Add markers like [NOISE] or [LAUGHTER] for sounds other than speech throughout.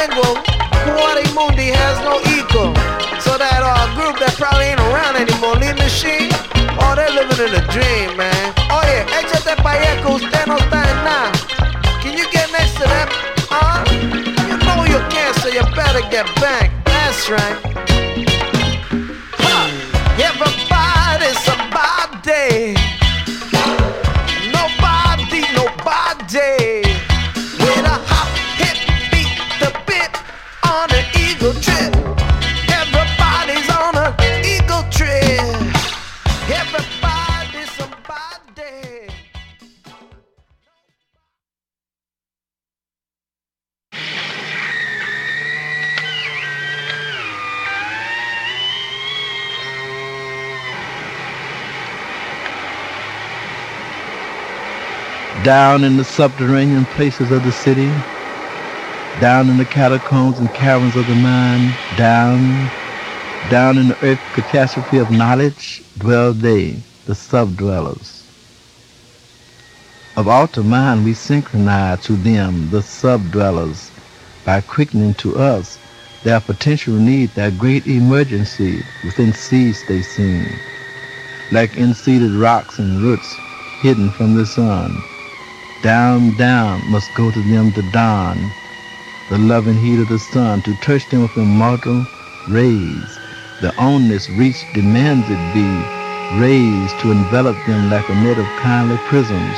bilingual, Mundi has no equal. So that uh, group that probably ain't around anymore, Lean Machine, oh, they're living in a dream, man. Oh yeah, échate pa' allá que usted no está en nada. Can you get next to that? Huh? You know you can't, so you better get back. That's right. Down in the subterranean places of the city, down in the catacombs and caverns of the mind, down, down in the earth catastrophe of knowledge, dwell they, the sub-dwellers. Of outer mind we synchronize to them, the sub-dwellers, by quickening to us their potential need, their great emergency within seeds they seem, like inseeded rocks and roots hidden from the sun. Down, down must go to them the dawn, the loving heat of the sun, to touch them with immortal rays. The onus reach demands it be raised to envelop them like a net of kindly prisms.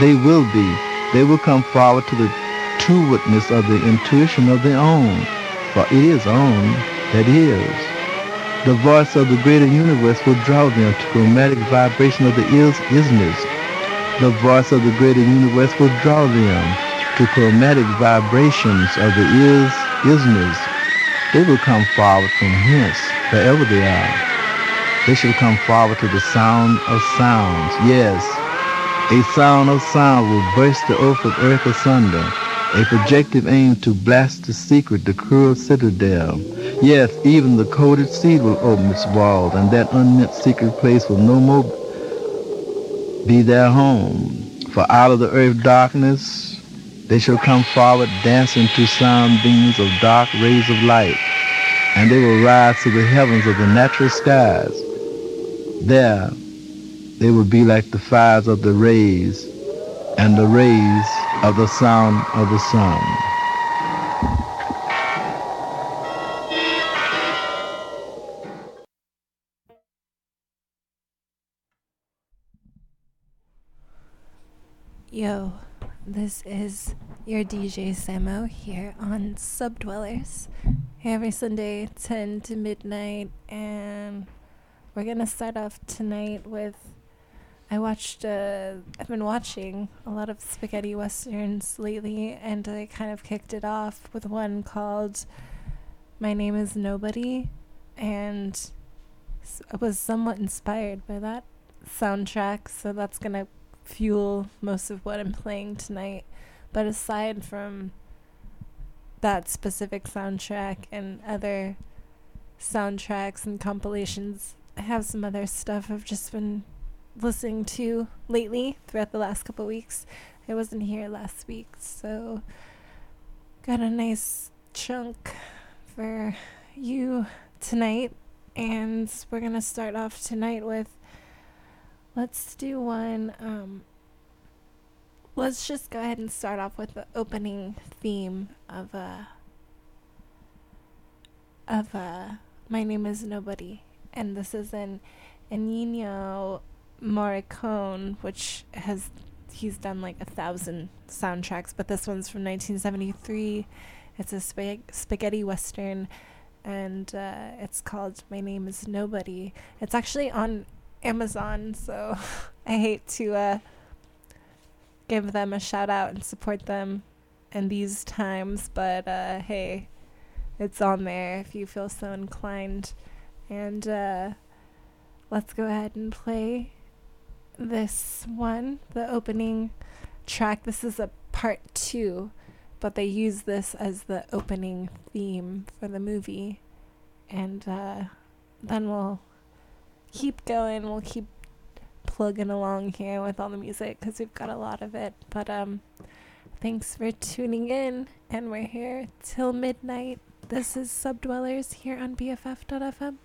They will be, they will come forward to the true witness of the intuition of their own, for it is own that is. The voice of the greater universe will draw them to chromatic vibration of the is isness, the voice of the greater universe will draw them to chromatic vibrations of the is isness. They will come forward from hence, wherever they are. They shall come forward to the sound of sounds. Yes, a sound of sound will burst the earth of earth asunder. A projective aim to blast the secret, the cruel citadel. Yes, even the coded seed will open its walls, and that unmeant secret place will no more be their home. For out of the earth darkness they shall come forward dancing to sound beams of dark rays of light, and they will rise to the heavens of the natural skies. There they will be like the fires of the rays and the rays of the sound of the sun. Yo, this is your DJ Samo here on Subdwellers. Every Sunday, 10 to midnight, and we're gonna start off tonight with. I watched, uh, I've been watching a lot of spaghetti westerns lately, and I kind of kicked it off with one called My Name is Nobody, and I was somewhat inspired by that soundtrack, so that's gonna fuel most of what I'm playing tonight. But aside from that specific soundtrack and other soundtracks and compilations, I have some other stuff I've just been listening to lately throughout the last couple weeks. I wasn't here last week, so got a nice chunk for you tonight. And we're gonna start off tonight with Let's do one. Um, let's just go ahead and start off with the opening theme of uh of uh My Name Is Nobody, and this is an Ennio Morricone, which has he's done like a thousand soundtracks, but this one's from 1973. It's a spag- spaghetti western, and uh, it's called My Name Is Nobody. It's actually on Amazon, so [LAUGHS] I hate to uh, give them a shout out and support them in these times, but uh, hey, it's on there if you feel so inclined. And uh, let's go ahead and play this one, the opening track. This is a part two, but they use this as the opening theme for the movie. And uh, then we'll keep going. We'll keep plugging along here with all the music because we've got a lot of it. But um, thanks for tuning in, and we're here till midnight. This is Subdwellers here on BFF.fm.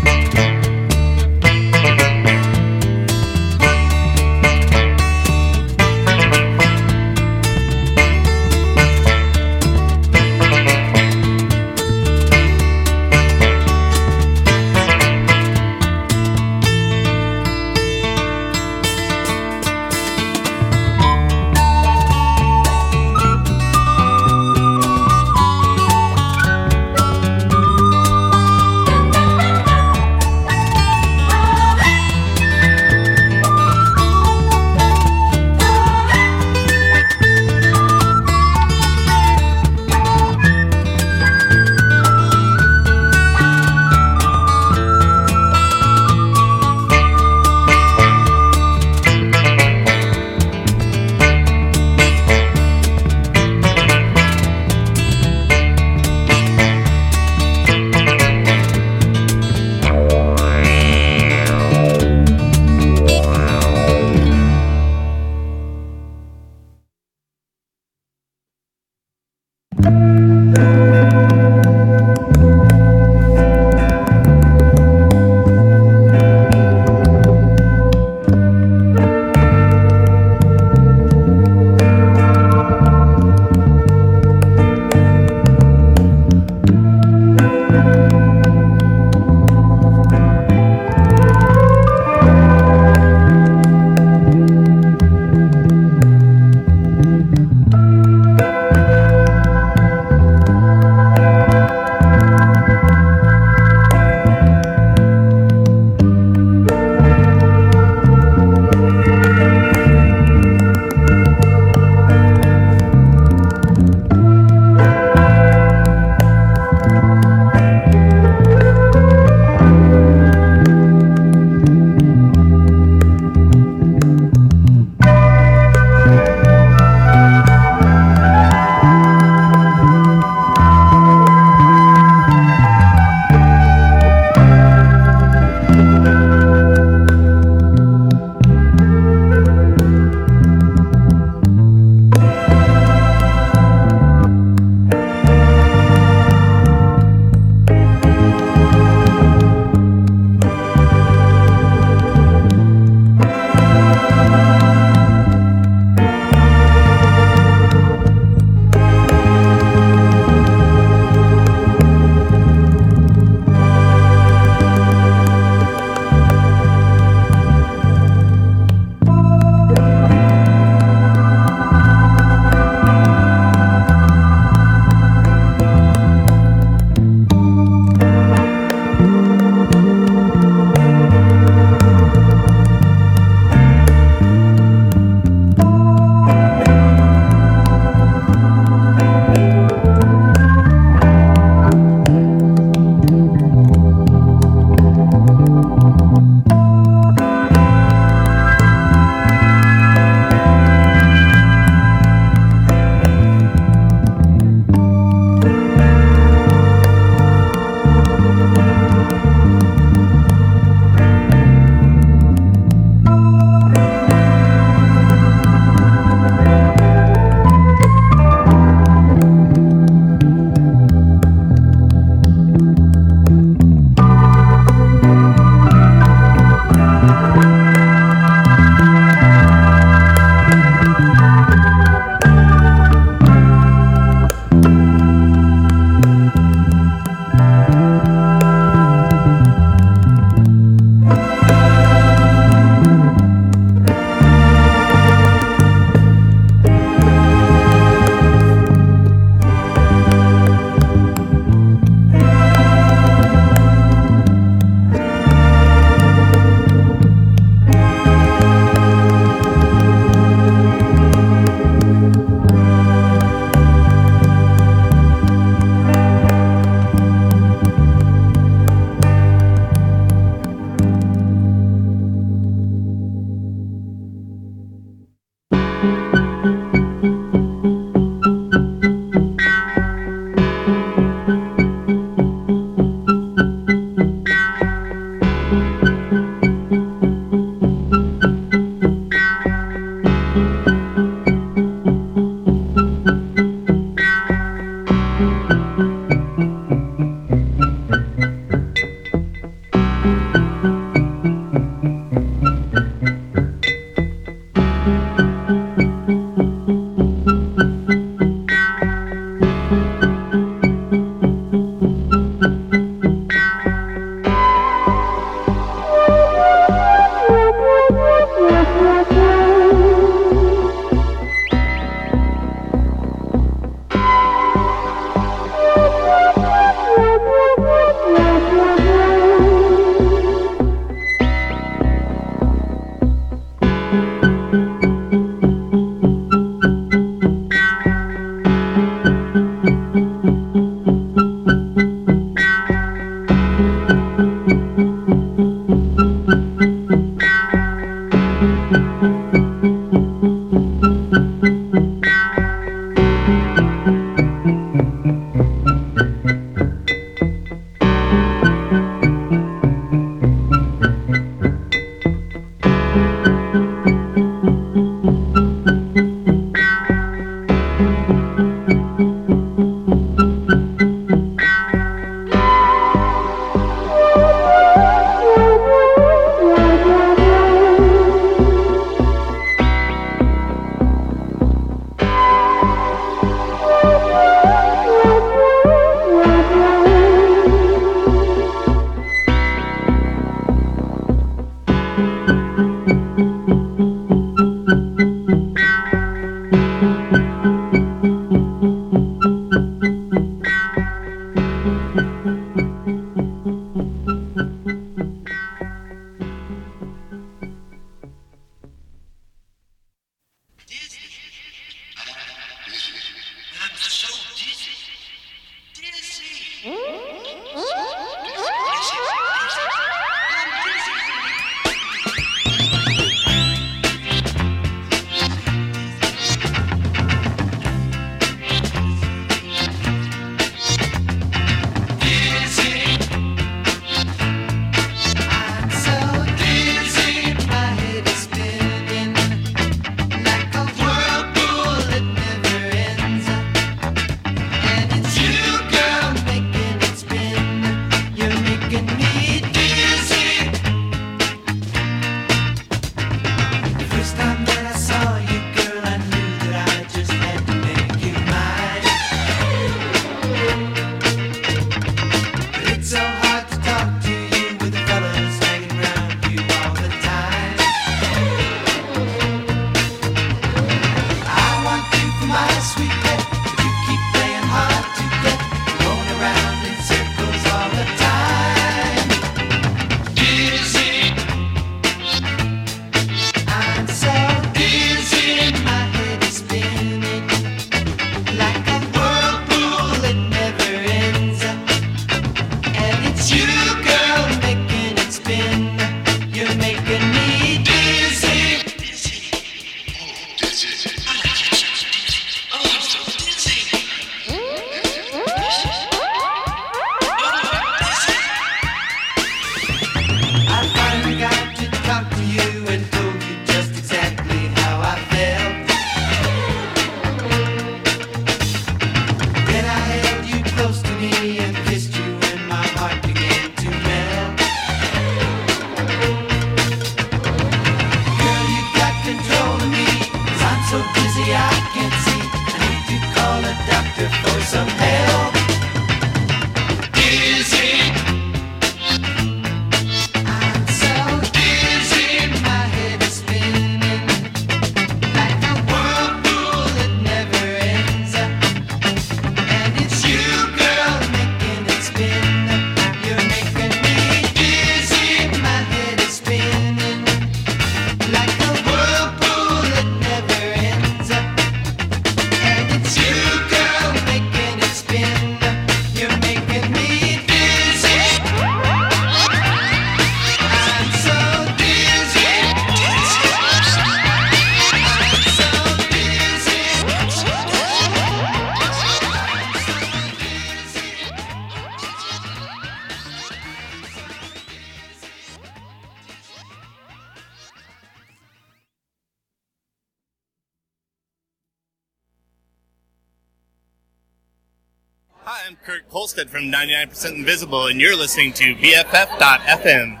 From 99% Invisible, and you're listening to BFF.FM.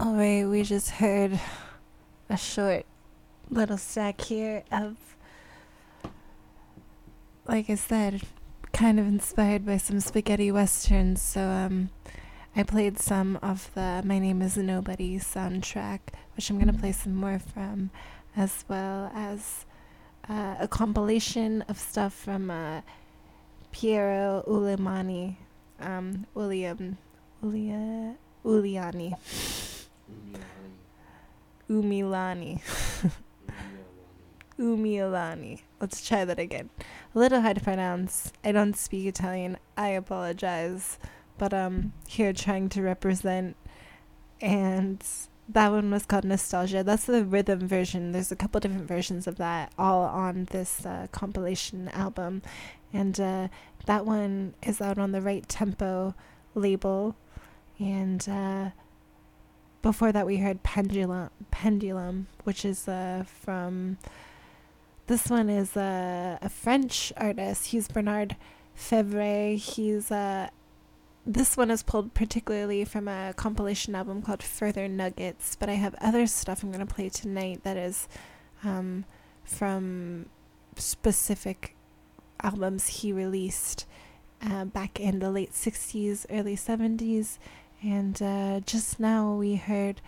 Alright, we just heard a short little stack here of, like I said, kind of inspired by some spaghetti westerns. So, um, I played some of the My Name is Nobody soundtrack, which I'm going to play some more from, as well as uh, a compilation of stuff from uh, Piero Ulimani, um, William, Ulia, Uliani. Umilani. Umilani. Let's try that again. A little hard to pronounce. I don't speak Italian. I apologize. But um here trying to represent and that one was called Nostalgia. That's the rhythm version. There's a couple different versions of that all on this uh, compilation album. And uh, that one is out on the Right Tempo label. And uh, before that we heard pendulum pendulum which is uh, from this one is uh, a french artist he's bernard fevre he's uh, this one is pulled particularly from a compilation album called further nuggets but i have other stuff i'm going to play tonight that is um, from specific albums he released uh, back in the late 60s early 70s and uh, just now we heard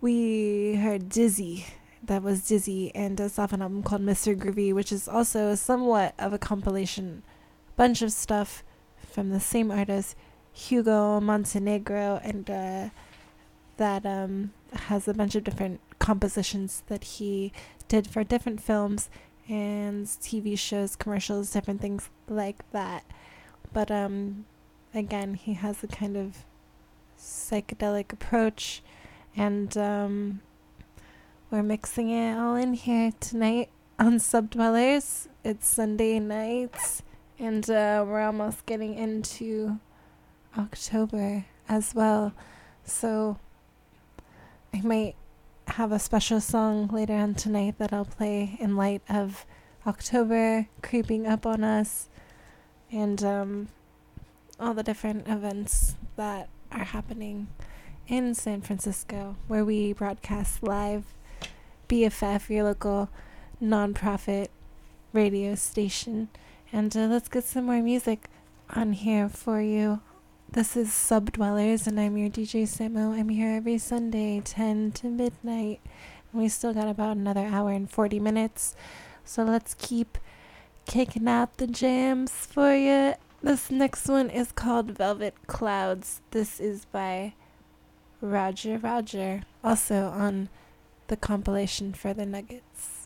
we heard Dizzy. That was Dizzy and a off an album called Mr. Groovy, which is also somewhat of a compilation bunch of stuff from the same artist, Hugo Montenegro, and uh, that um, has a bunch of different compositions that he did for different films and TV shows, commercials, different things like that. But um, again, he has a kind of psychedelic approach, and um, we're mixing it all in here tonight on Subdwellers. It's Sunday nights, and uh, we're almost getting into October as well. So I might have a special song later on tonight that I'll play in light of October creeping up on us. And um, all the different events that are happening in San Francisco, where we broadcast live. BFF, your local nonprofit radio station. And uh, let's get some more music on here for you. This is Subdwellers, and I'm your DJ Samo. I'm here every Sunday, 10 to midnight. And we still got about another hour and 40 minutes. So let's keep kicking out the jams for you this next one is called Velvet Clouds. This is by Roger Roger, also on the compilation Further Nuggets.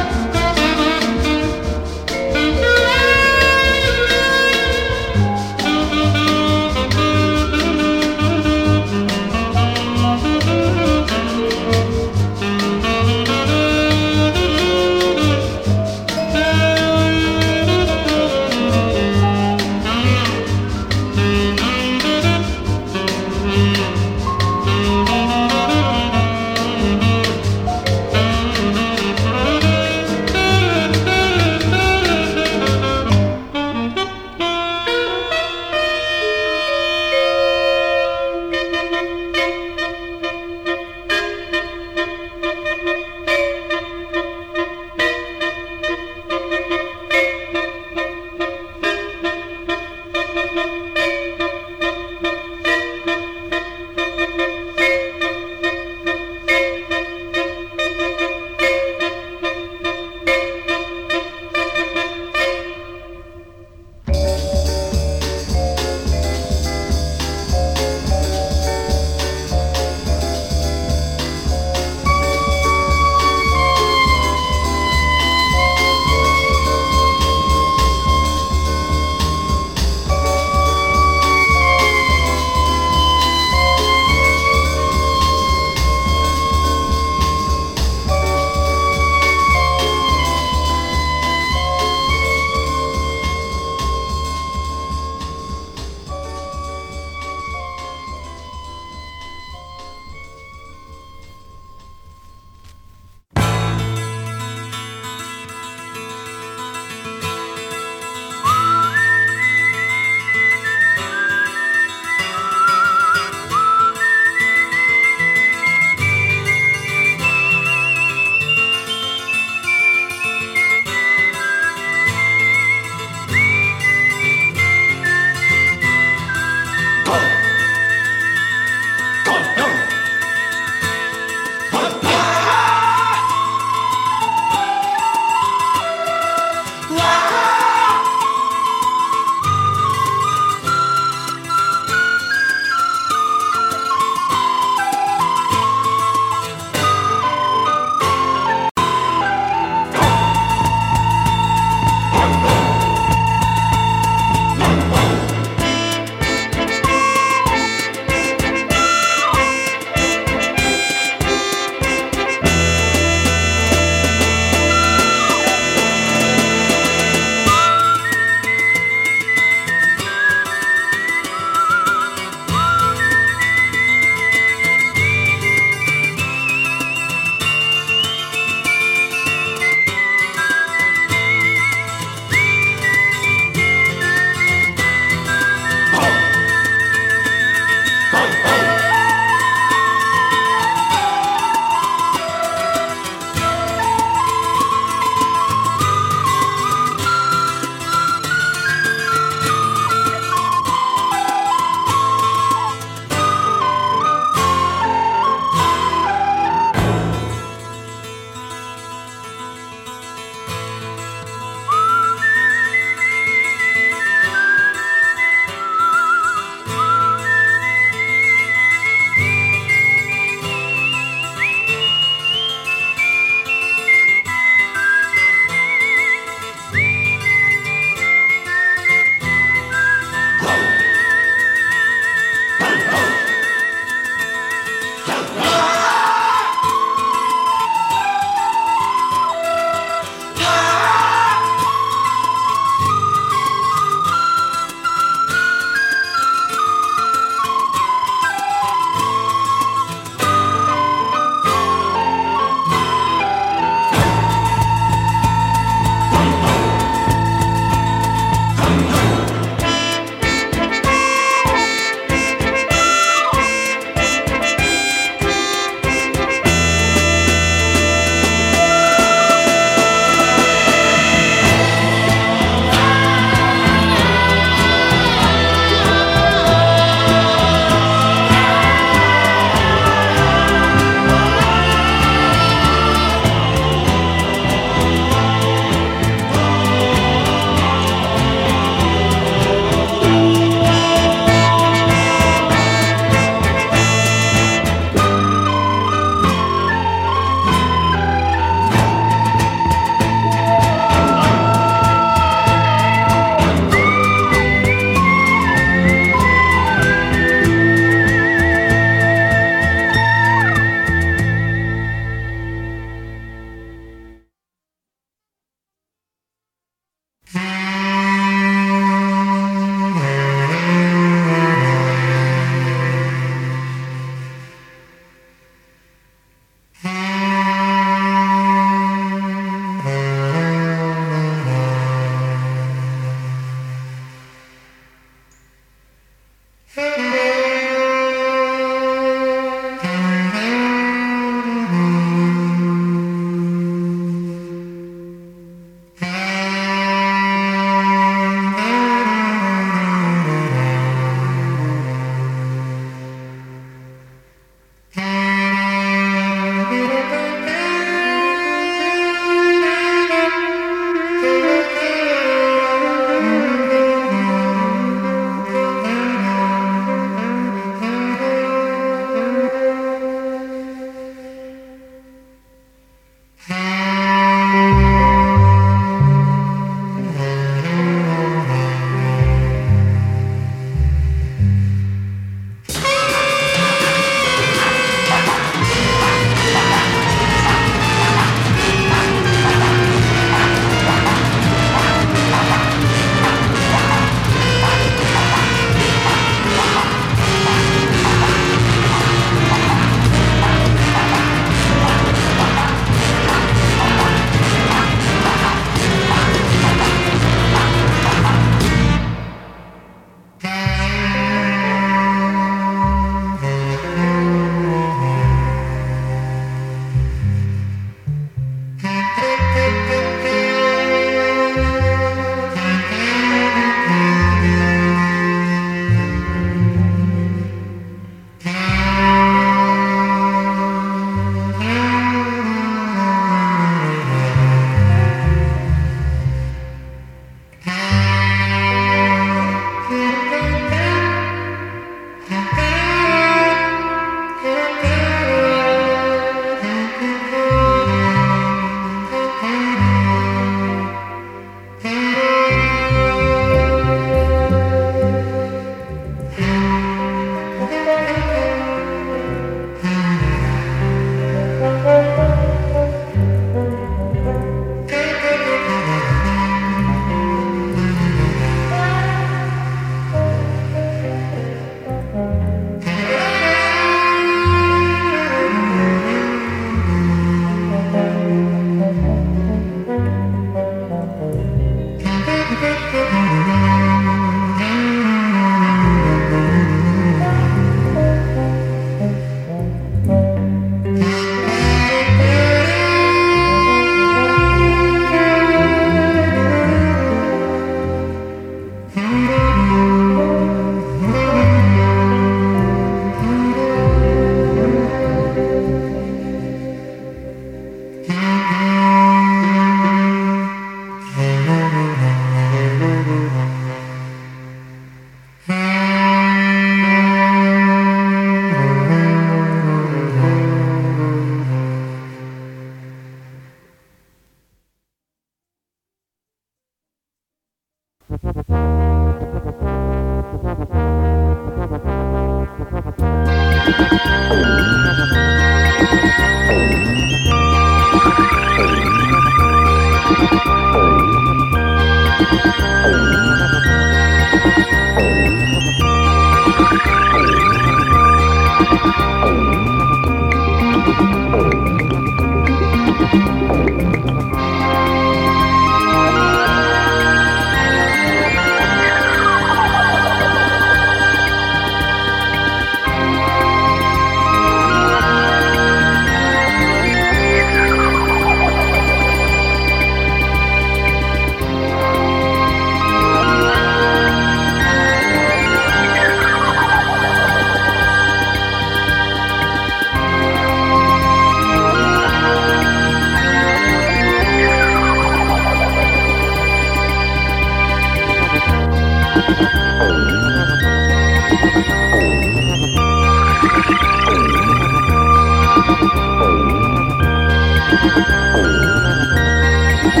All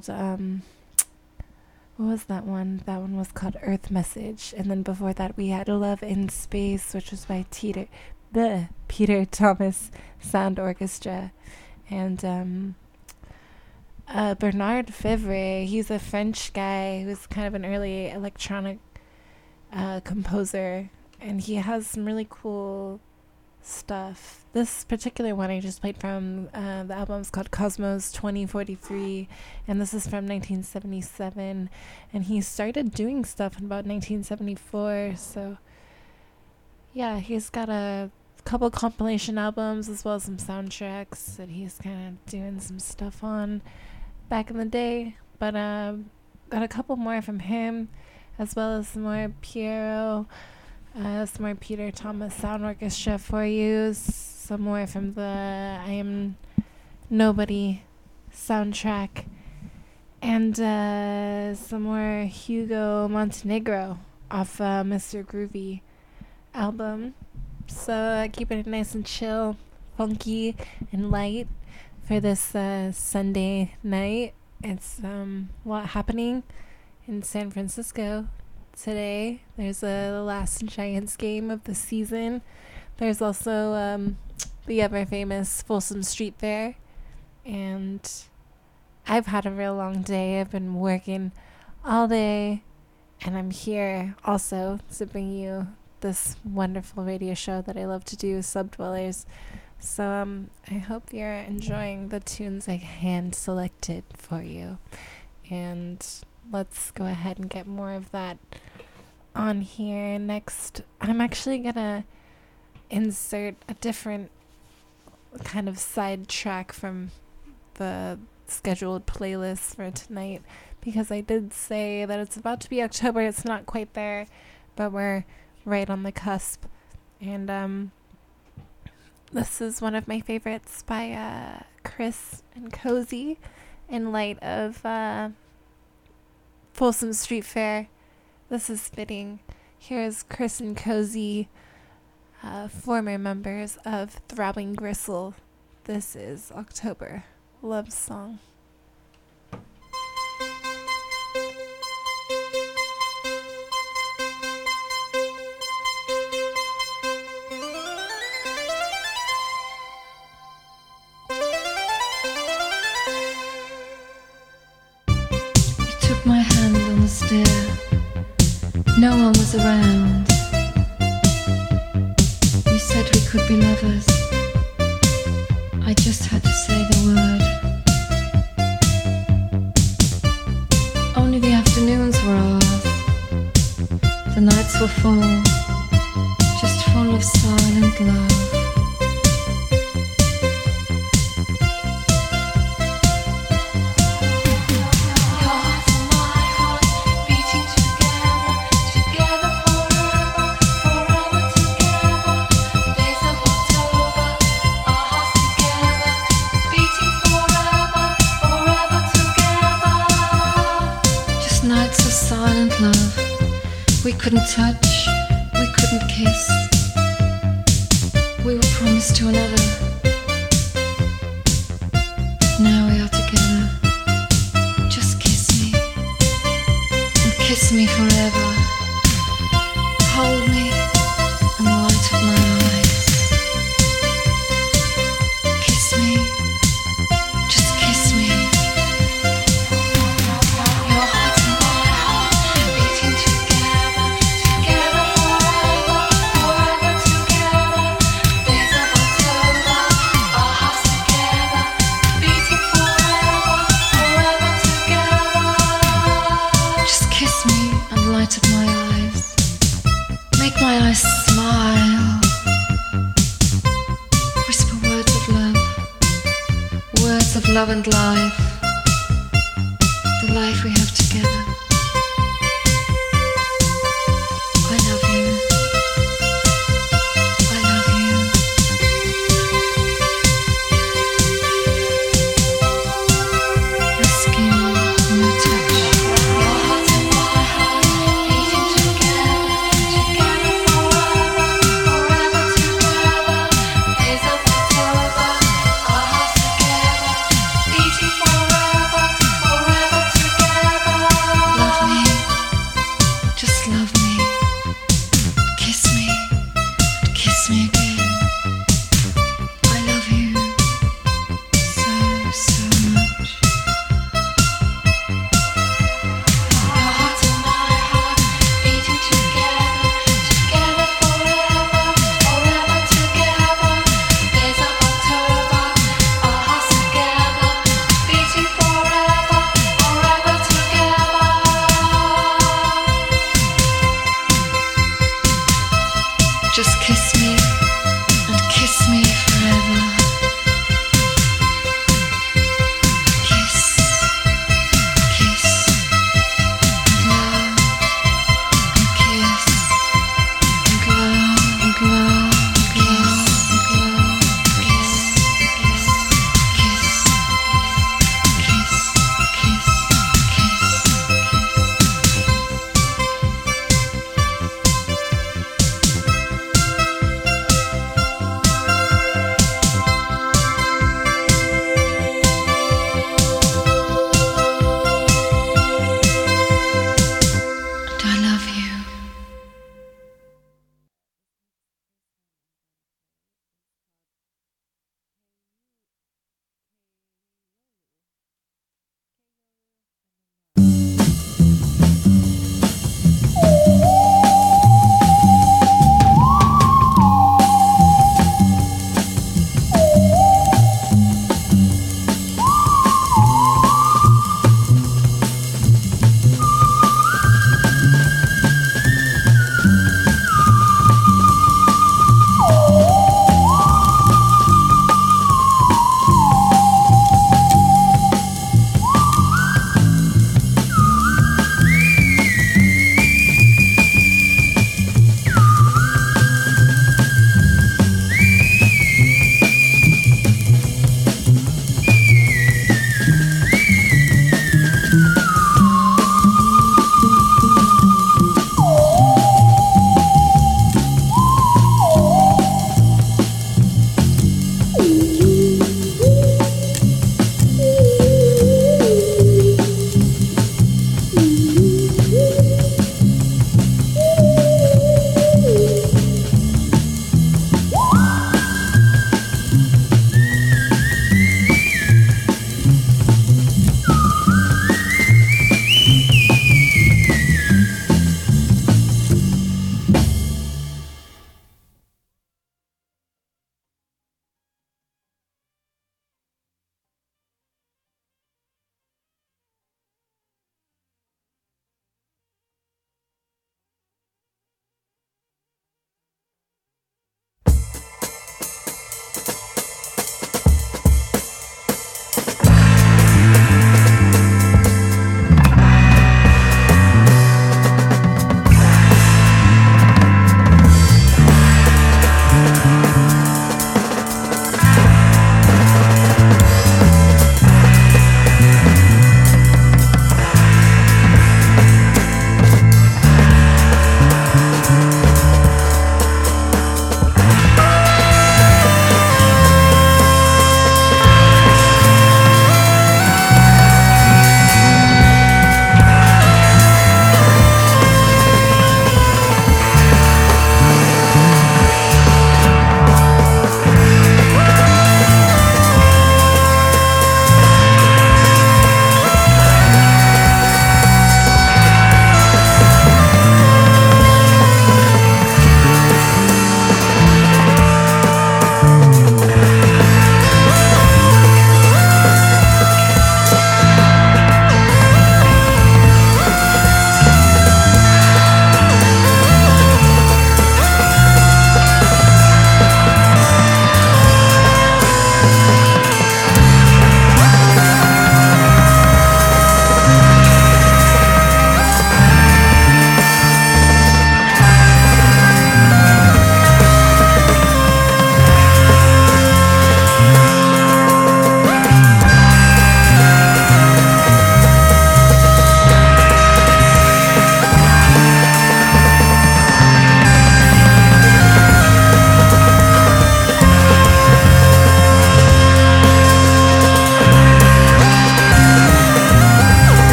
called. Um, what was that one? That one was called Earth Message, and then before that we had Love in Space, which was by Peter, bleh, Peter Thomas Sound Orchestra, and um, uh, Bernard Fevre. He's a French guy who's kind of an early electronic uh, composer, and he has some really cool stuff. This particular one I just played from uh, the album is called Cosmos 2043, and this is from 1977. And he started doing stuff in about 1974. So, yeah, he's got a couple compilation albums as well as some soundtracks that he's kind of doing some stuff on back in the day. But um, got a couple more from him, as well as some more Piero, uh, some more Peter Thomas Sound Orchestra for you, some more from the I Am Nobody soundtrack, and uh, some more Hugo Montenegro off uh, Mr. Groovy album. So uh, keeping it nice and chill, funky, and light for this uh, Sunday night. It's um, a lot happening in San Francisco today. There's the last Giants game of the season. There's also um, the ever famous Folsom Street Fair, and I've had a real long day. I've been working all day, and I'm here also to bring you this wonderful radio show that I love to do, Subdwellers. So um, I hope you're enjoying the tunes I hand selected for you. And let's go ahead and get more of that on here. Next, I'm actually gonna insert a different kind of side track from the scheduled playlist for tonight because I did say that it's about to be October. It's not quite there, but we're right on the cusp. And um, this is one of my favorites by uh, Chris and Cosey in light of. Uh, Folsom Street Fair. This is fitting. Here's Chris and Cosey, uh, former members of Throbbing Gristle. This is October. Love song.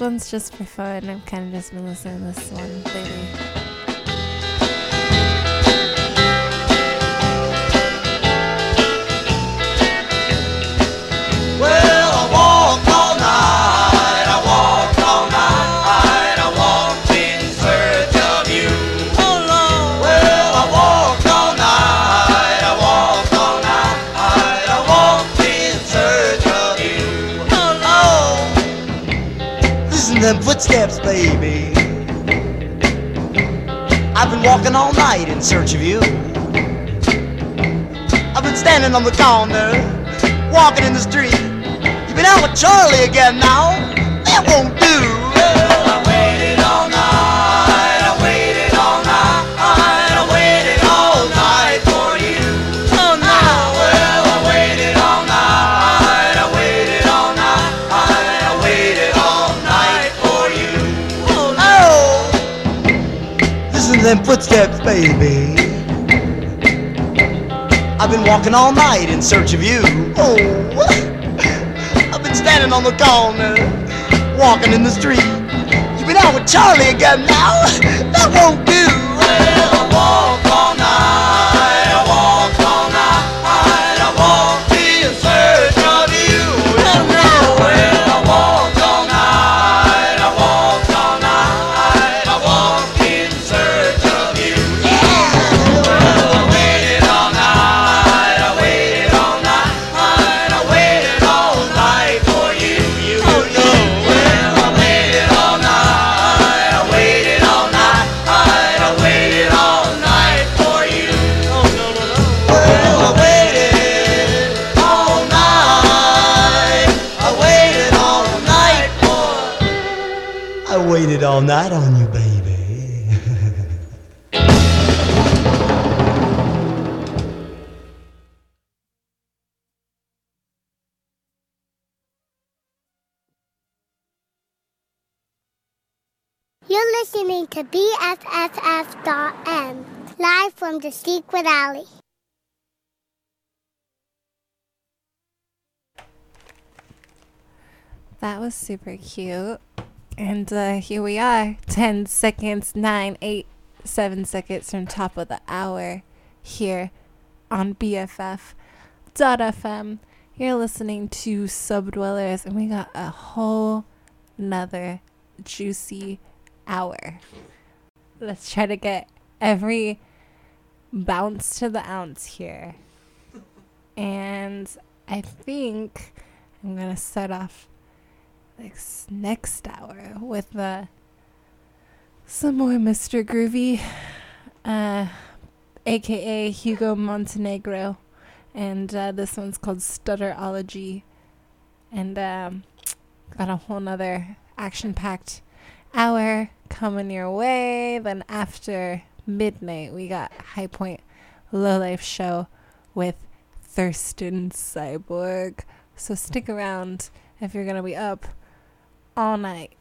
One's just for fun. I've kind of just been listening to this one lately. Footsteps, baby. I've been walking all night in search of you. I've been standing on the corner, walking in the street. You've been out with Charlie again now. That won't do. Them footsteps, baby. I've been walking all night in search of you. Oh, [LAUGHS] I've been standing on the corner, walking in the street. You've been out with Charlie again now. [LAUGHS] That won't do. The Secret Alley. That was super cute. And uh, here we are 10 seconds, 9, 8, 7 seconds from top of the hour here on BFF.FM. You're listening to Subdwellers, and we got a whole nother juicy hour. Let's try to get every bounce to the ounce here. And I think I'm going to set off next next hour with uh, some more Mr. Groovy, uh, aka Hugo Montenegro, and uh, this one's called Stutterology, and um, got a whole nother action-packed hour coming your way. Then after midnight, we got High Point Low Life Show with Thurston Cyborg. So stick around if you're gonna be up all night.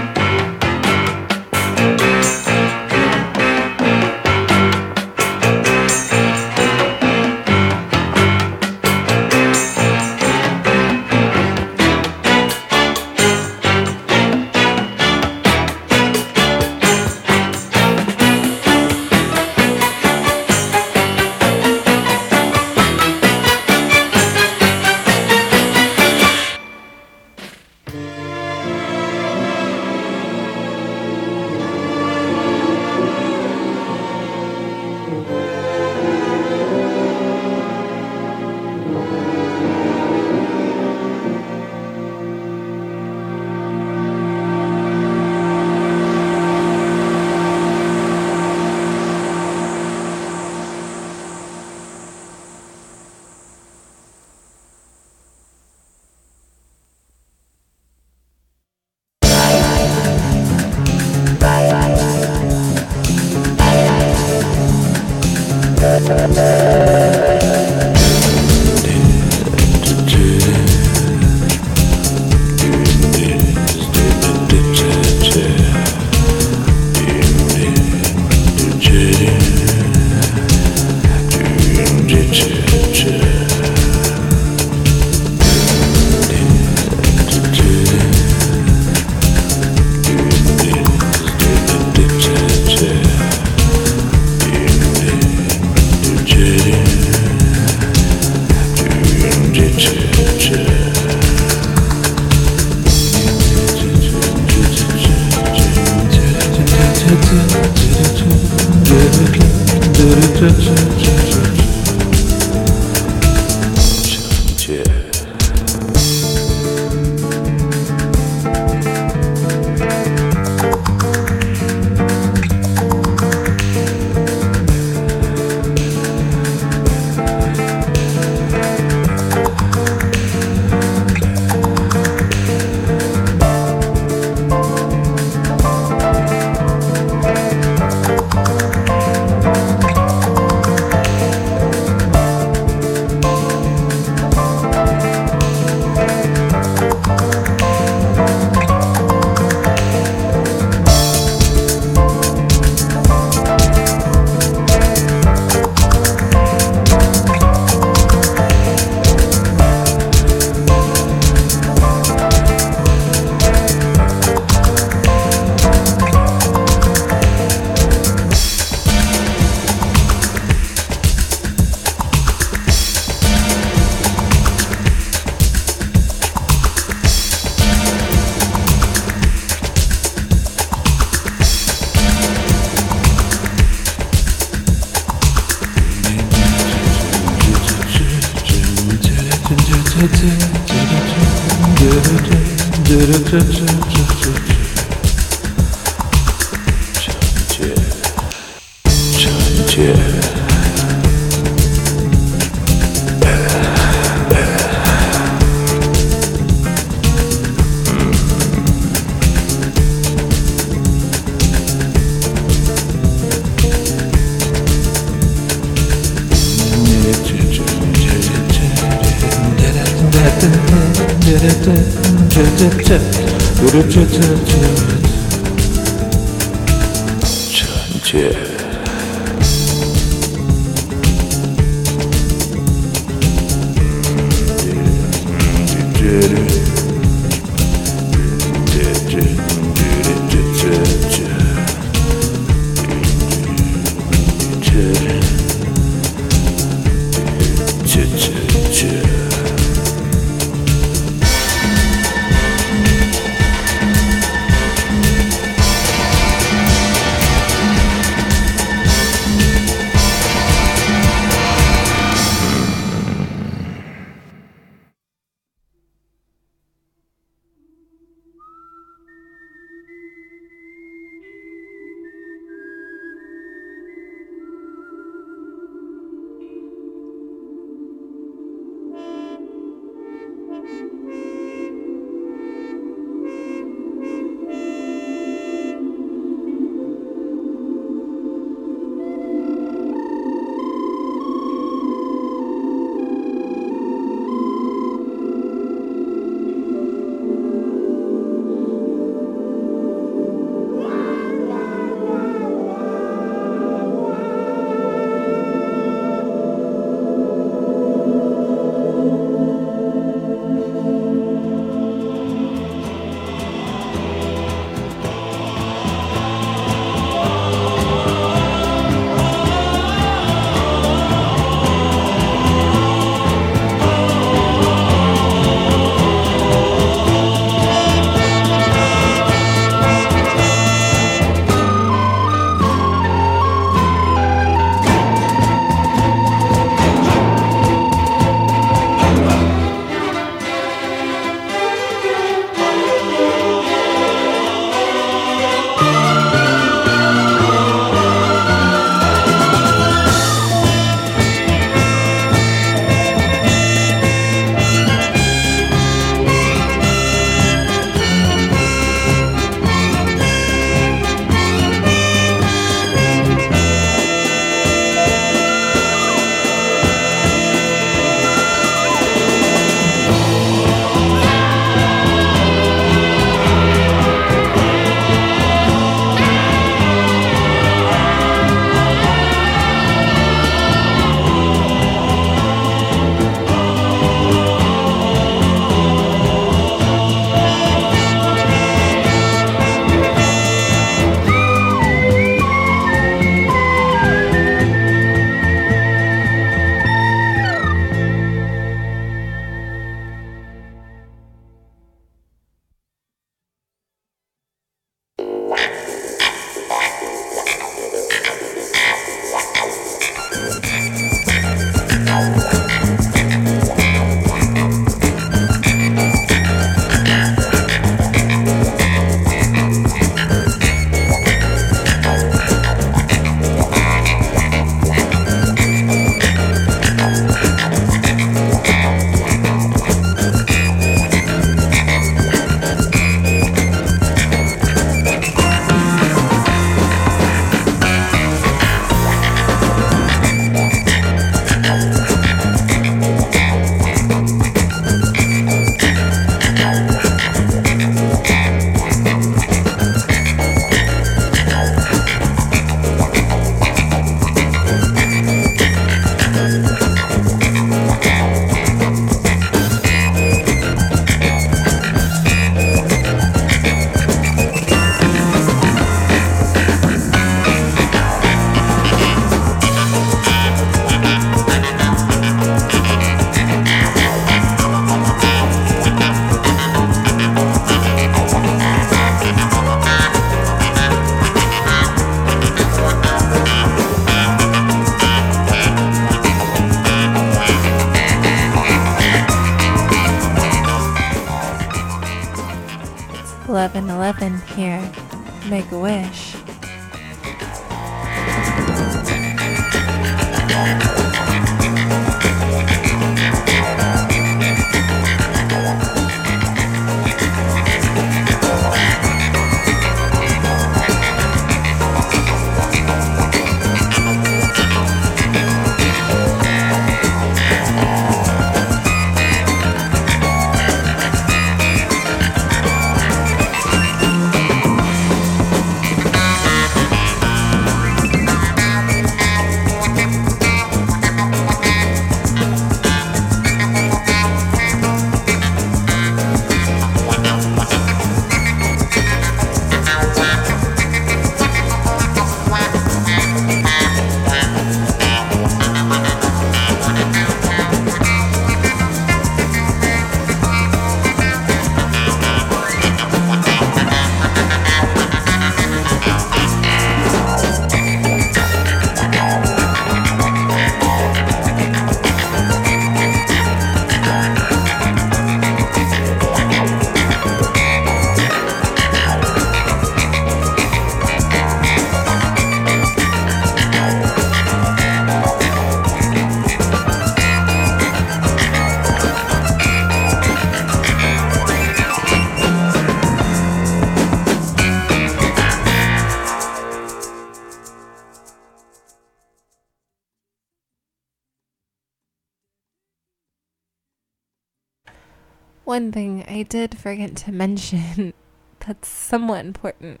One thing I did forget to mention [LAUGHS] that's somewhat important.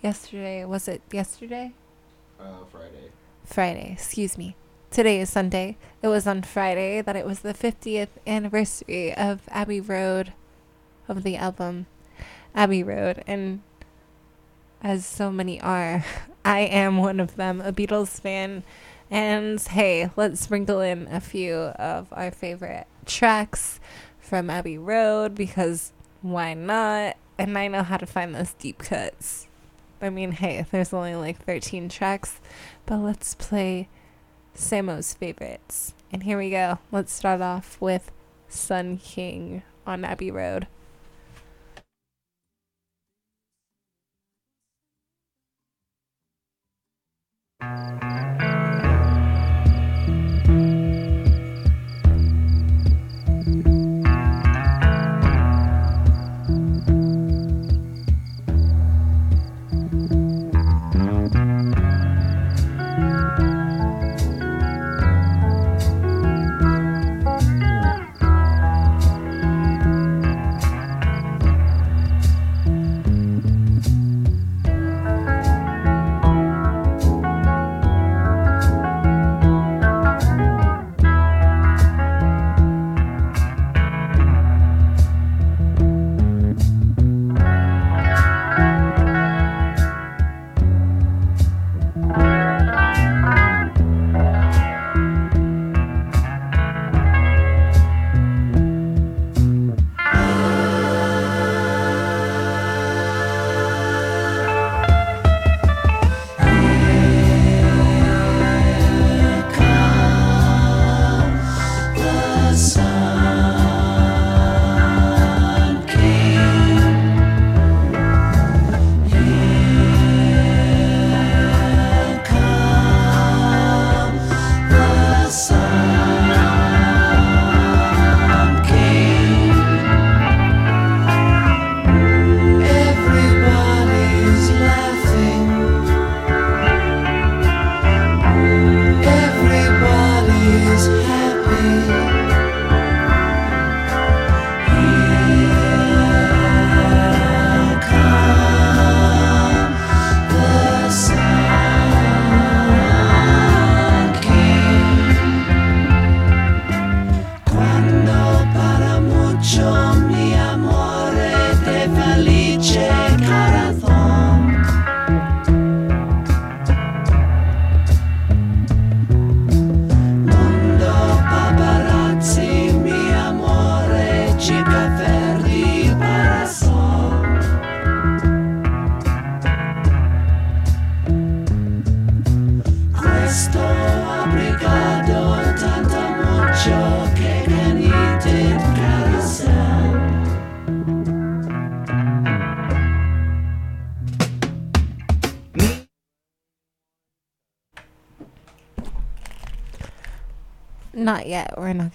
Yesterday, was it yesterday? Uh, Friday. Friday, excuse me. Today is Sunday. It was on Friday that it was the 50th anniversary of Abbey Road, of the album Abbey Road. And as so many are, [LAUGHS] I am one of them, a Beatles fan. And hey, let's sprinkle in a few of our favorite tracks from Abbey Road because why not? And I know how to find those deep cuts. I mean, hey, there's only like 13 tracks, but let's play Samo's favorites. And here we go. Let's start off with Sun King on Abbey Road. Música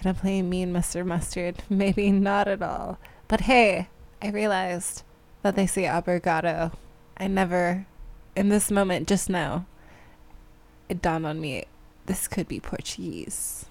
going to play Mean Mr. Mustard. [LAUGHS] Maybe not at all. But hey, I realized that they say obrigado. I never, in this moment just now, it dawned on me this could be Portuguese.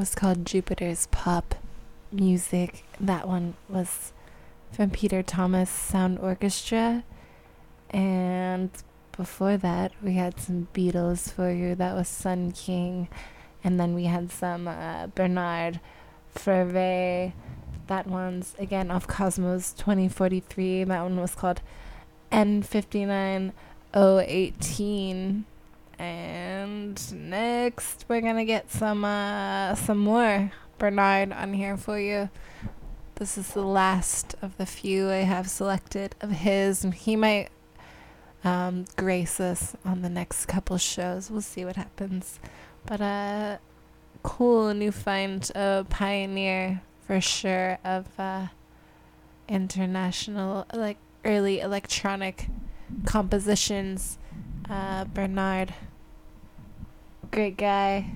Was called Jupiter's Pop Music. That one was from Peter Thomas Sound Orchestra. And before that, we had some Beatles for you. That was Sun King. And then we had some uh, Bernard Fevre. That one's again off Cosmos 2043. That one was called N59018. And next, we're gonna get some uh, some more Bernard on here for you. This is the last of the few I have selected of his, he might um, grace us on the next couple shows. We'll see what happens. But uh, cool new find, a pioneer for sure of uh, international like early electronic compositions. Uh, Bernard, great guy,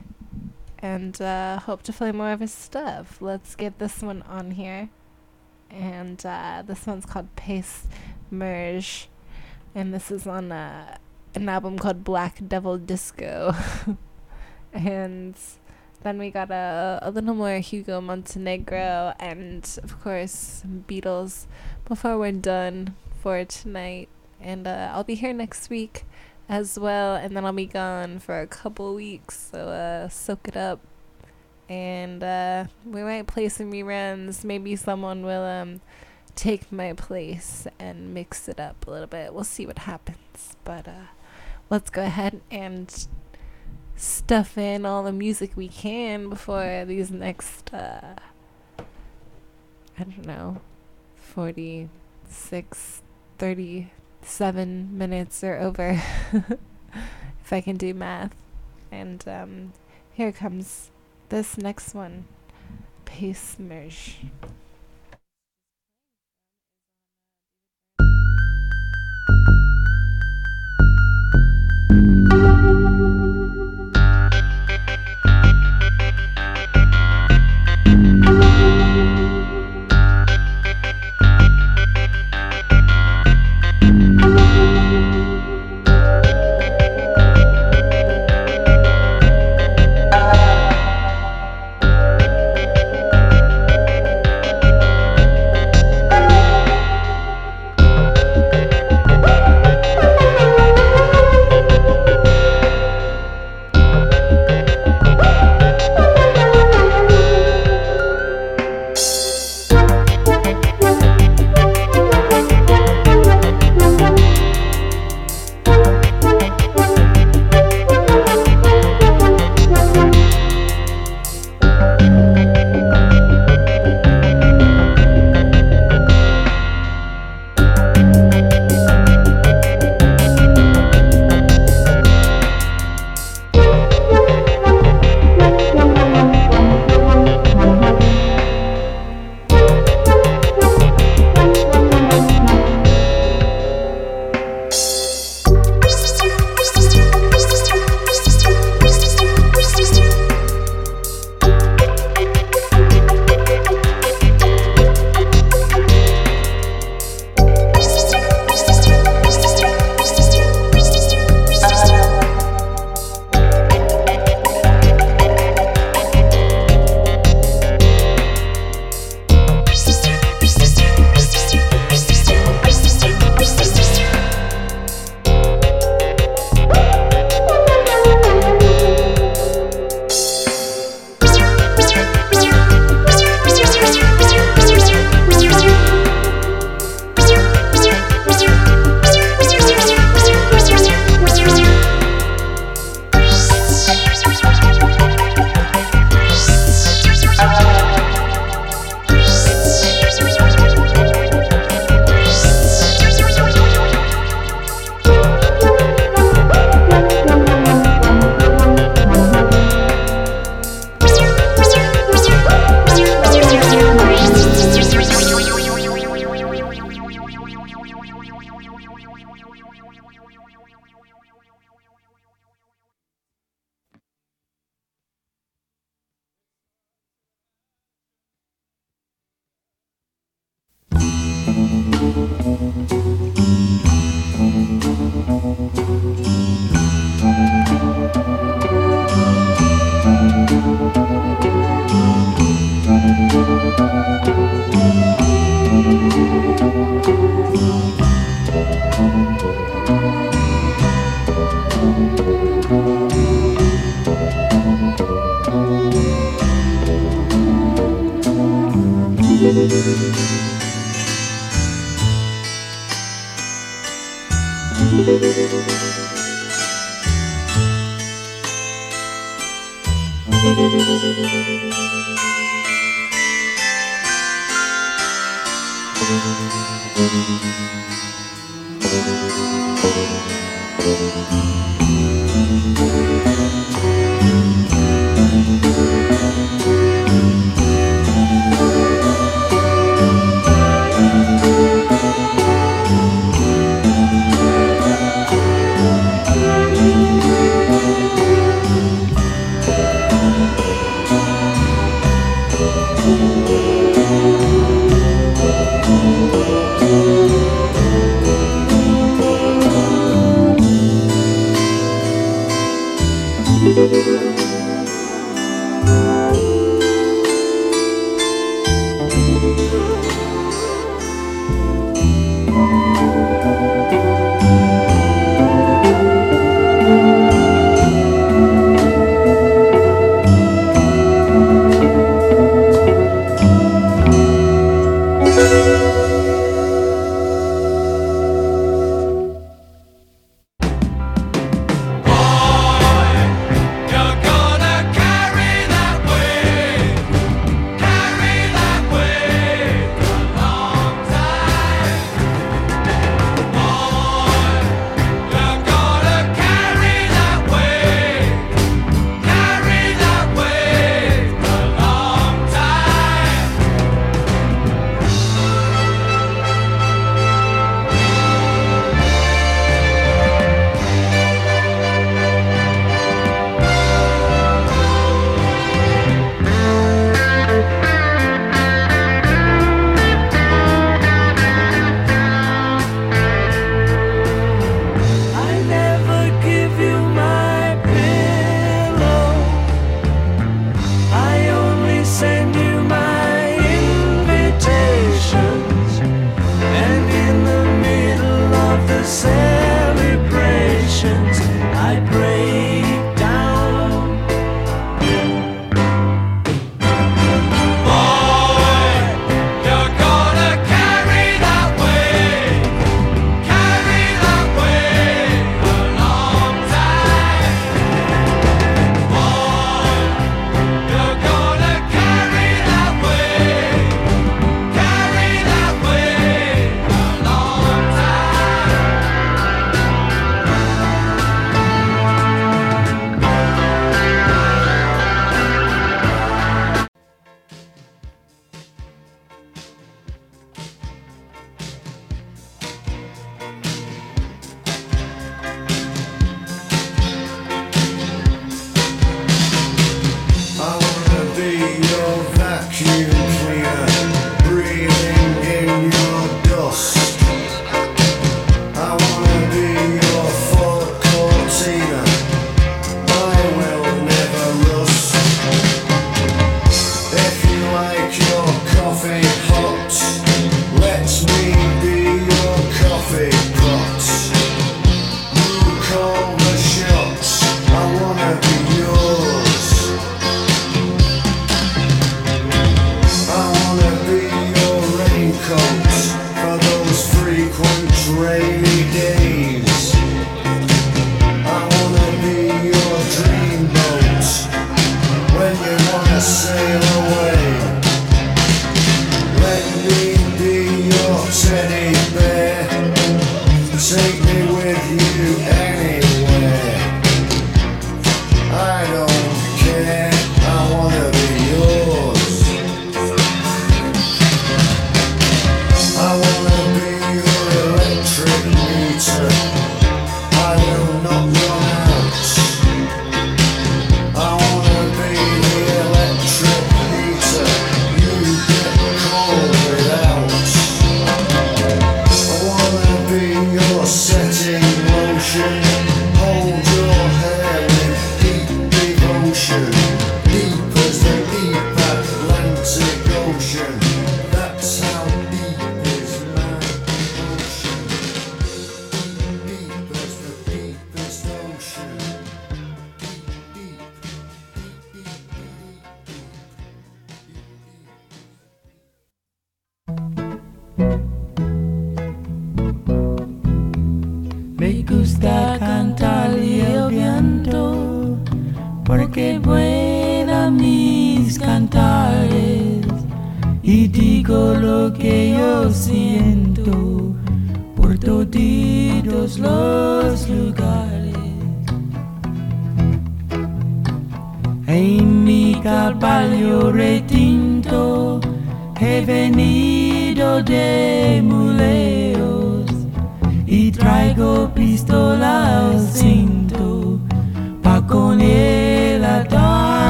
and uh, hope to play more of his stuff. Let's get this one on here, and uh, this one's called Pace Merge, and this is on uh, an album called Black Devil Disco, [LAUGHS] and then we got a, a little more Hugo Montenegro and, of course, Beatles before we're done for tonight. And uh, I'll be here next week as well, and then I'll be gone for a couple weeks, so uh, soak it up. And uh, we might play some reruns. Maybe someone will um, take my place and mix it up a little bit. We'll see what happens. But uh, let's go ahead and stuff in all the music we can before these next uh I don't know 46 37 minutes are over [LAUGHS] if I can do math. And um here comes this next one. Pace merge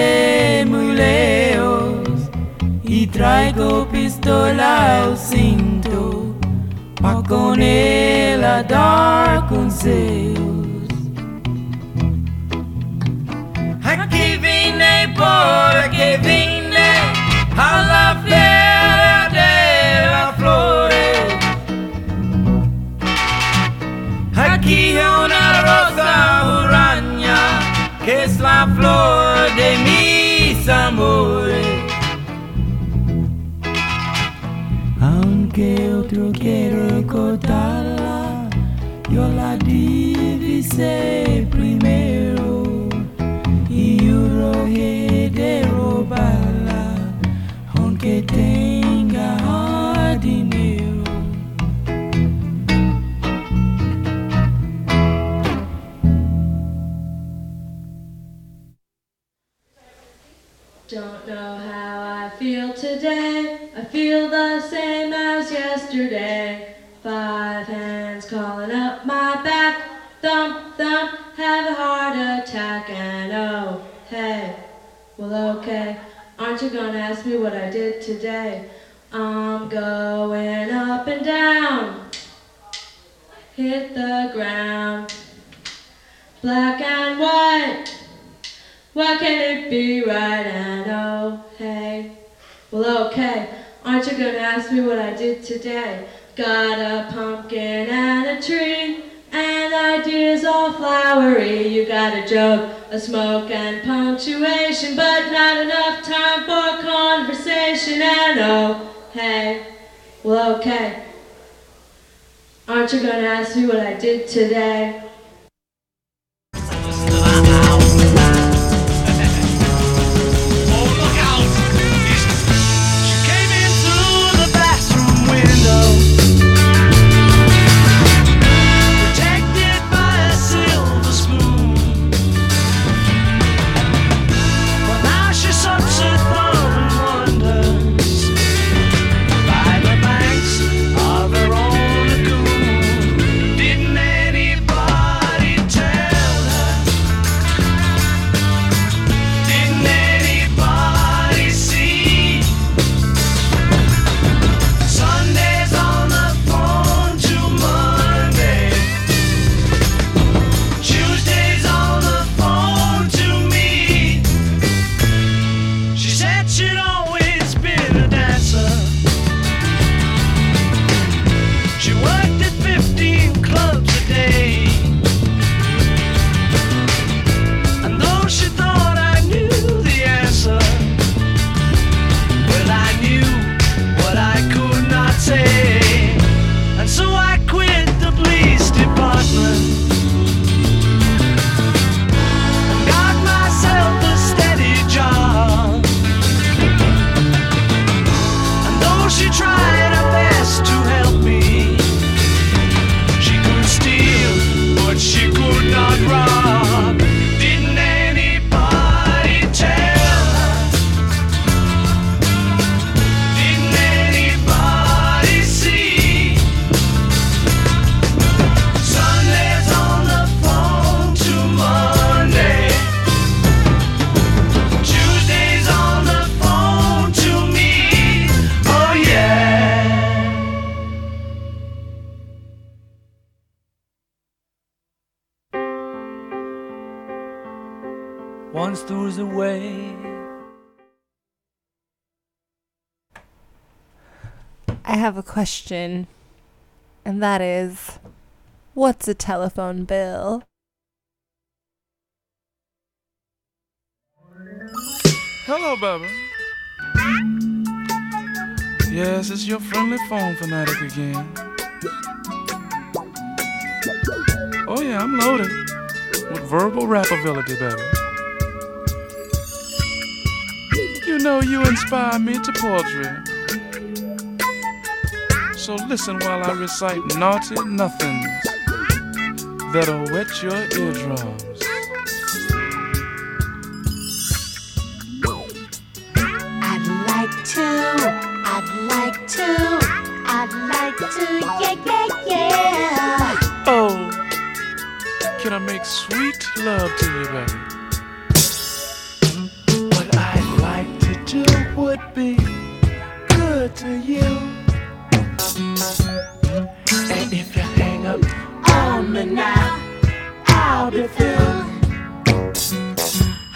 de muy lejos y traigo pistola al cinto pa' con él a dar consejos. Aquí vine porque vine la flor de mis amores. Aunque otro quiere cortarla, yo la divisé feel the same as yesterday. Five hands calling up my back. Thump, thump, have a heart attack. And oh, hey, well, okay. Aren't you gonna ask me what I did today? I'm going up and down. Hit the ground. Black and white. Why can't it be right and oh hey? Well okay, aren't you gonna ask me what I did today? Got a pumpkin and a tree and ideas all flowery. You got a joke, a smoke and punctuation, but not enough time for conversation and oh hey. Well okay, aren't you gonna ask me what I did today? Have a question, and that is what's a telephone bill? Hello, baby. Yes, it's your friendly phone fanatic again. Oh, yeah, I'm loaded with verbal rap ability, baby. You know you inspire me to poetry. So listen while I recite naughty nothings that'll wet your eardrums. I'd like to, I'd like to, I'd like to, yeah, yeah, yeah. Oh, can I make sweet love to you, baby? What I'd like to do would be good to you. And if you hang up on me now, I'll be filled.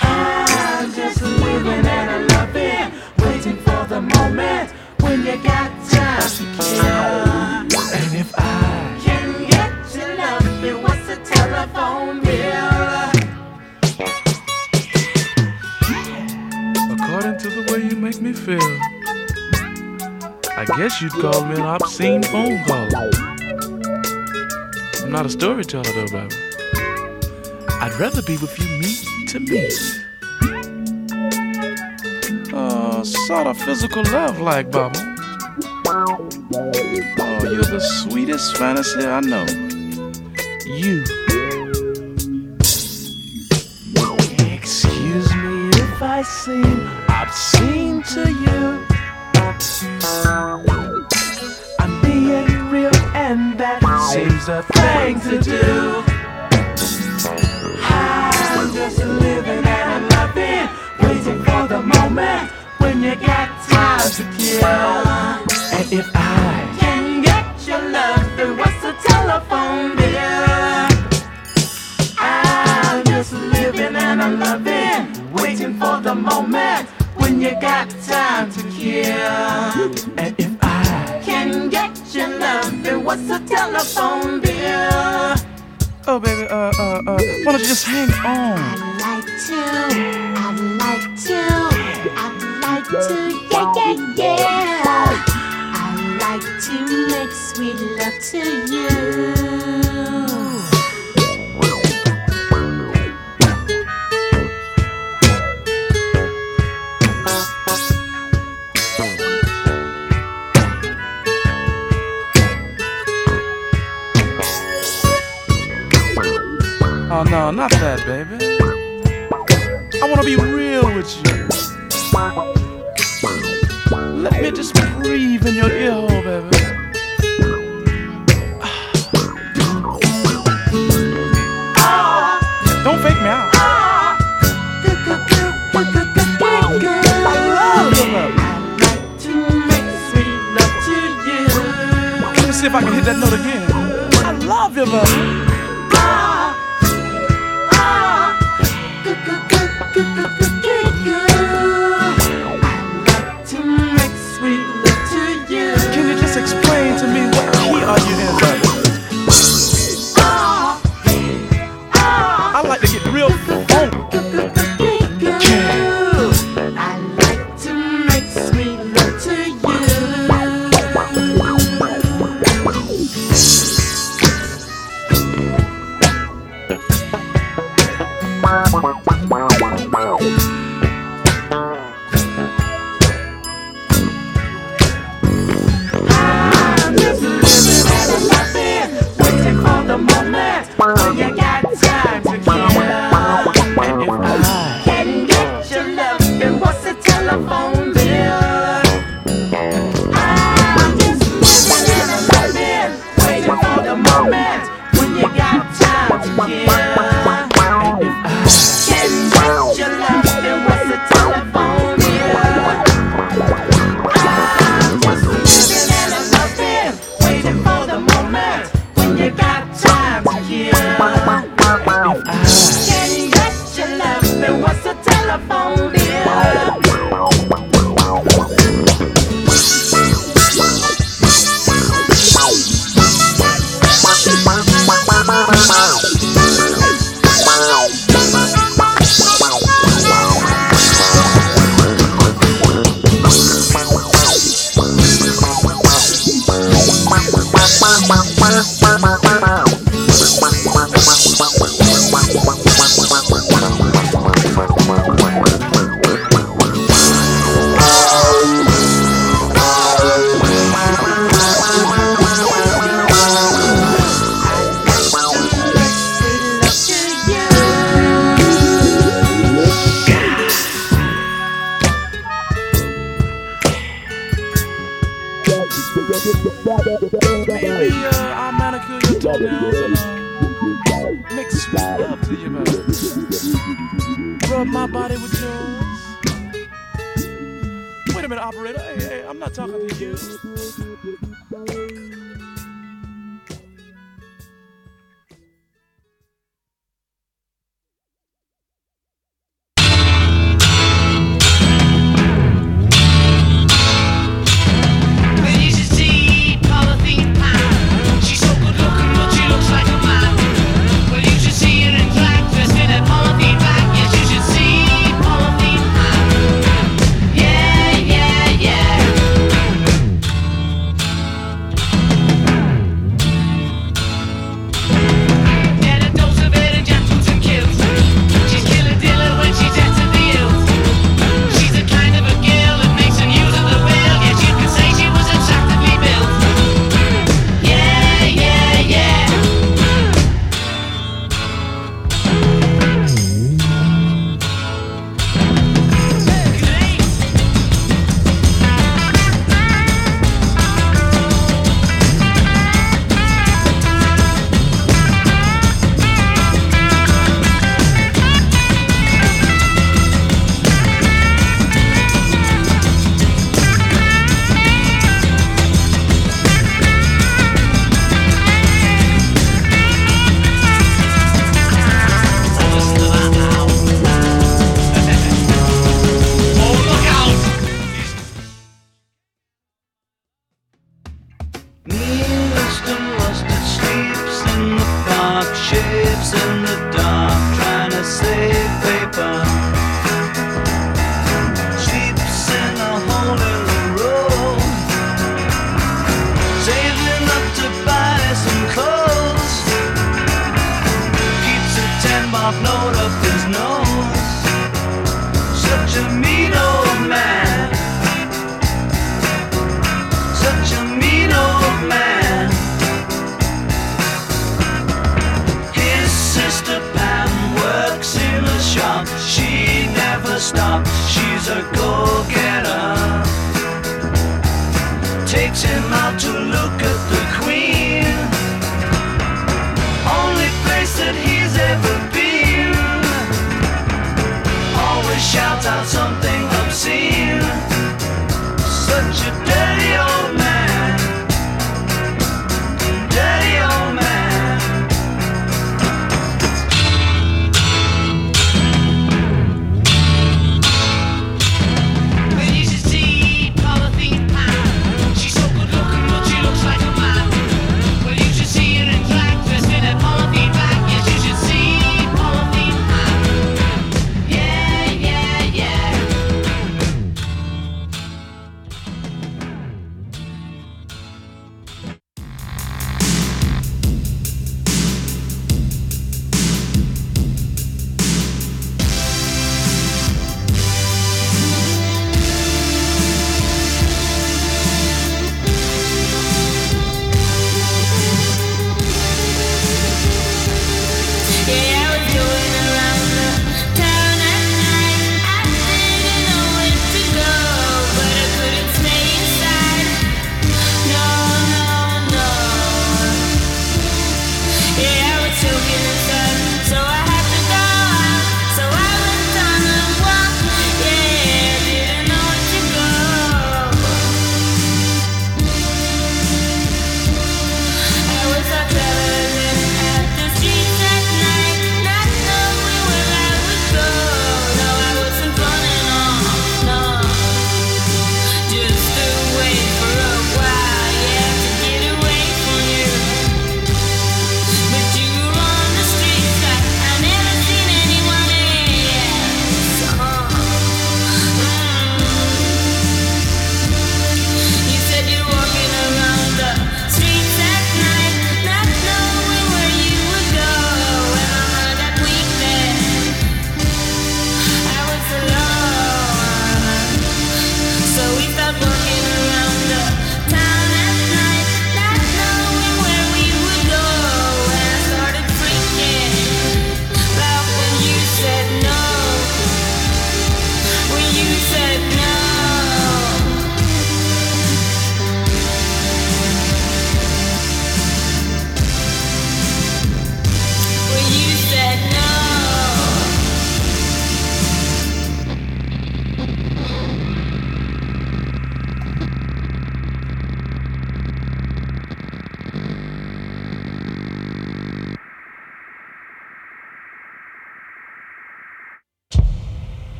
I'm just living and I'm loving, waiting for the moment when you got time to kill. And if I can get to love you, what's the telephone bill? According to the way you make me feel, I guess you'd call me an obscene phone caller. I'm not a storyteller, though, baby. I'd rather be with you meet to meet. Uh, sort of physical love like, Baba. Oh, you're the sweetest fantasy I know. You. Excuse me if I seem obscene to you. I'm being real, and that seems the thing to do. I'm just living and loving, waiting for the moment when you got time to kill. And if I can get your love, then what's the telephone bill? I'm just living and I'm loving, waiting for the moment when you got time to kill. And if I can get your love, then what's the telephone bill? Oh, baby, uh, uh, uh, why don't you just hang on? I'd like to, I'd like to, I'd like to, yeah, yeah, yeah. I'd like to make sweet love to you. No, not that, baby. I wanna be real with you. Let me just breathe in your ear hole, baby. Don't fake me out. See if I can hit that note again. I love you, baby. Good.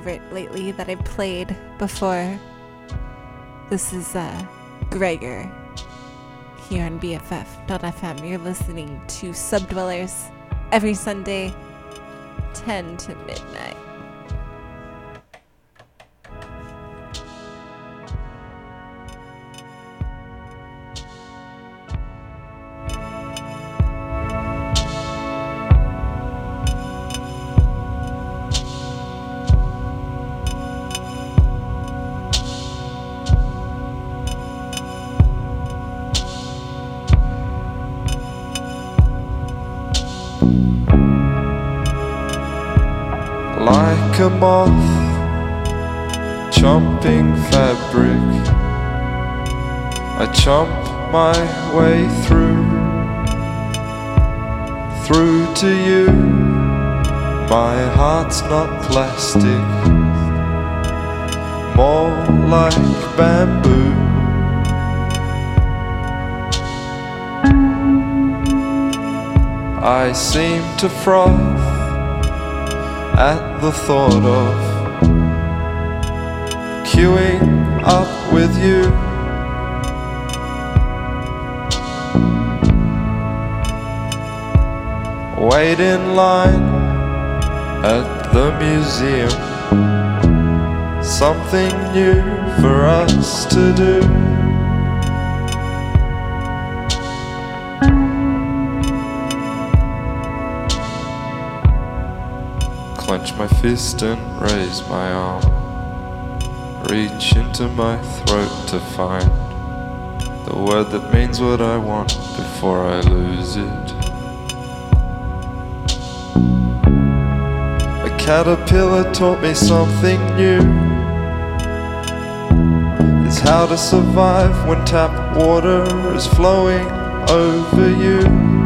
Favorite lately that I've played before. This is uh, Gregor here on BFF.fm. You're listening to Subdwellers every Sunday, 10 to midnight. Moth chomping fabric. I chomp my way through, through to you. My heart's not plastic, more like bamboo. I seem to froth at the thought of queuing up with you. Wait in line at the museum. Something new for us to do. My fist and raise my arm. Reach into my throat to find the word that means what I want before I lose it. A caterpillar taught me something new. It's how to survive when tap water is flowing over you.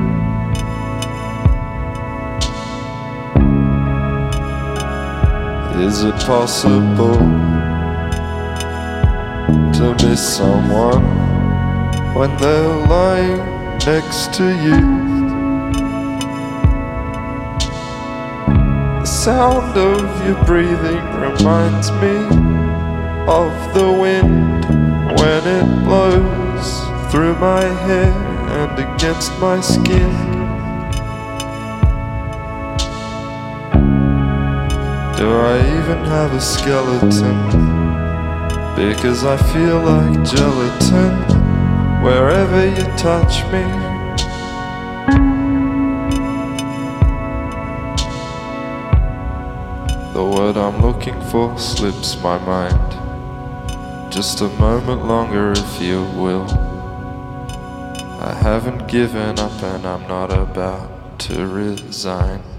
Is it possible to miss someone when they're lying next to you? The sound of your breathing reminds me of the wind when it blows through my hair and against my skin. Do I even have a skeleton? Because I feel like gelatin wherever you touch me. The word I'm looking for slips my mind. Just a moment longer, if you will. I haven't given up and I'm not about to resign.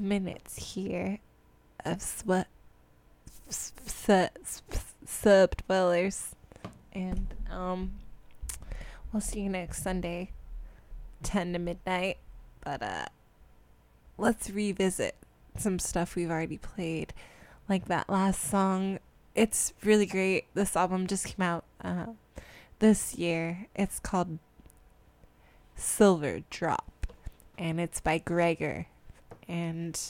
Minutes here of sweat sub dwellers, and um, we'll see you next Sunday, 10 to midnight. But uh, let's revisit some stuff we've already played. Like that last song. It's really great. This album just came out uh, this year. It's called Silver Drop. And it's by Gregor. And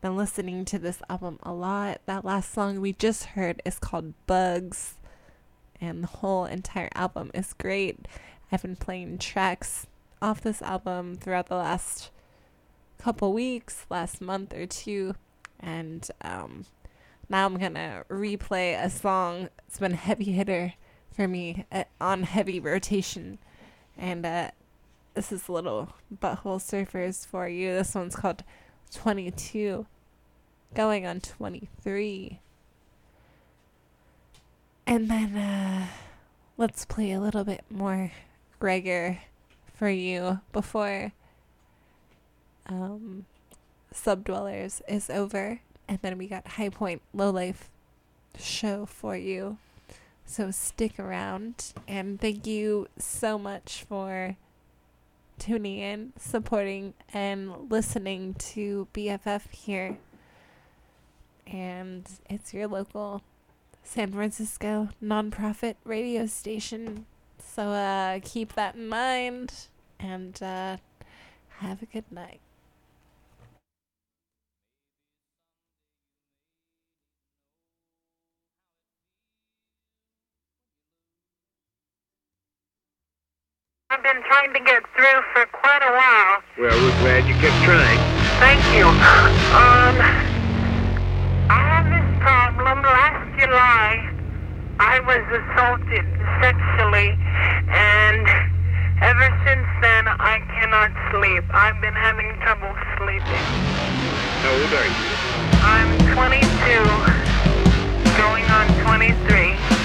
been listening to this album a lot. That last song we just heard is called Bugs. And the whole entire album is great. I've been playing tracks off this album throughout the last couple weeks, last month or two, and um, now I'm gonna replay a song. It's been a heavy hitter for me uh, on heavy rotation, and uh, this is little butthole surfers for you. This one's called 22, going on 23. And then uh, let's play a little bit more Gregor for you before um, Subdwellers is over. And then we got High Point Low Life show for you. So stick around. And thank you so much for tuning in, supporting, and listening to BFF here. And it's your local San Francisco nonprofit radio station. So uh, keep that in mind and uh, have a good night. I've been trying to get through for quite a while. Well, we're glad you kept trying. Thank you. Um, I have this problem. Last July, I was assaulted sexually, and ever since then, I cannot sleep. I've been having trouble sleeping. How old are you? I'm 22, going on 23.